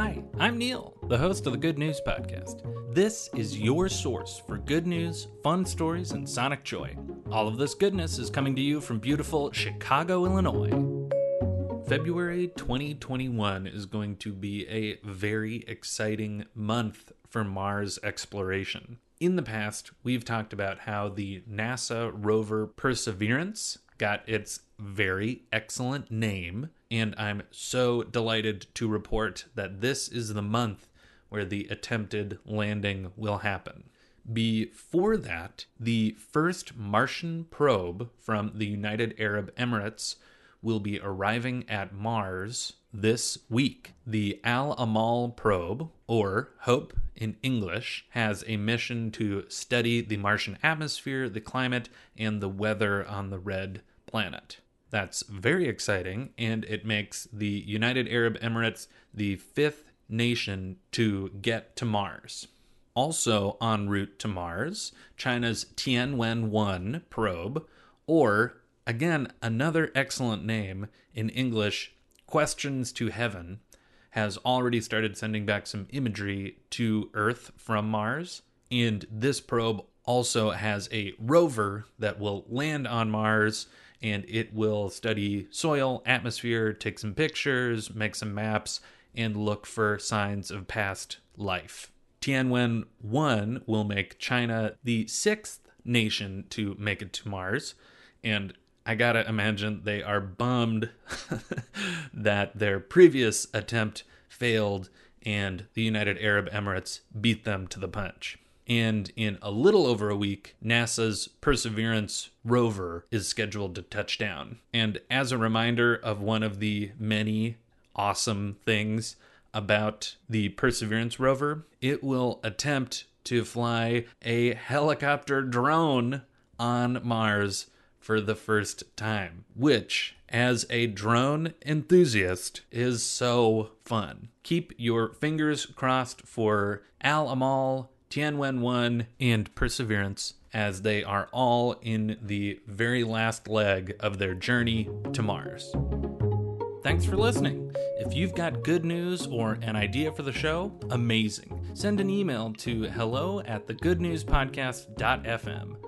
Hi, I'm Neil, the host of the Good News Podcast. This is your source for good news, fun stories, and sonic joy. All of this goodness is coming to you from beautiful Chicago, Illinois. February 2021 is going to be a very exciting month for Mars exploration. In the past, we've talked about how the NASA rover Perseverance got its very excellent name, and I'm so delighted to report that this is the month where the attempted landing will happen. Before that, the first Martian probe from the United Arab Emirates will be arriving at Mars this week. The Al Amal probe, or HOPE in English, has a mission to study the Martian atmosphere, the climate, and the weather on the red planet. That's very exciting, and it makes the United Arab Emirates the fifth nation to get to Mars. Also en route to Mars, China's Tianwen 1 probe, or again, another excellent name in English, Questions to Heaven, has already started sending back some imagery to Earth from Mars. And this probe also has a rover that will land on Mars and it will study soil, atmosphere, take some pictures, make some maps, and look for signs of past life. Tianwen 1 will make China the sixth nation to make it to Mars, and I gotta imagine they are bummed that their previous attempt failed and the United Arab Emirates beat them to the punch. And in a little over a week, NASA's Perseverance rover is scheduled to touch down. And as a reminder of one of the many awesome things about the Perseverance rover, it will attempt to fly a helicopter drone on Mars for the first time, which, as a drone enthusiast, is so fun. Keep your fingers crossed for Al Amal, Tianwen 1, and Perseverance as they are all in the very last leg of their journey to Mars. Thanks for listening. If you've got good news or an idea for the show, amazing. Send an email to hello at thegoodnewspodcast.fm.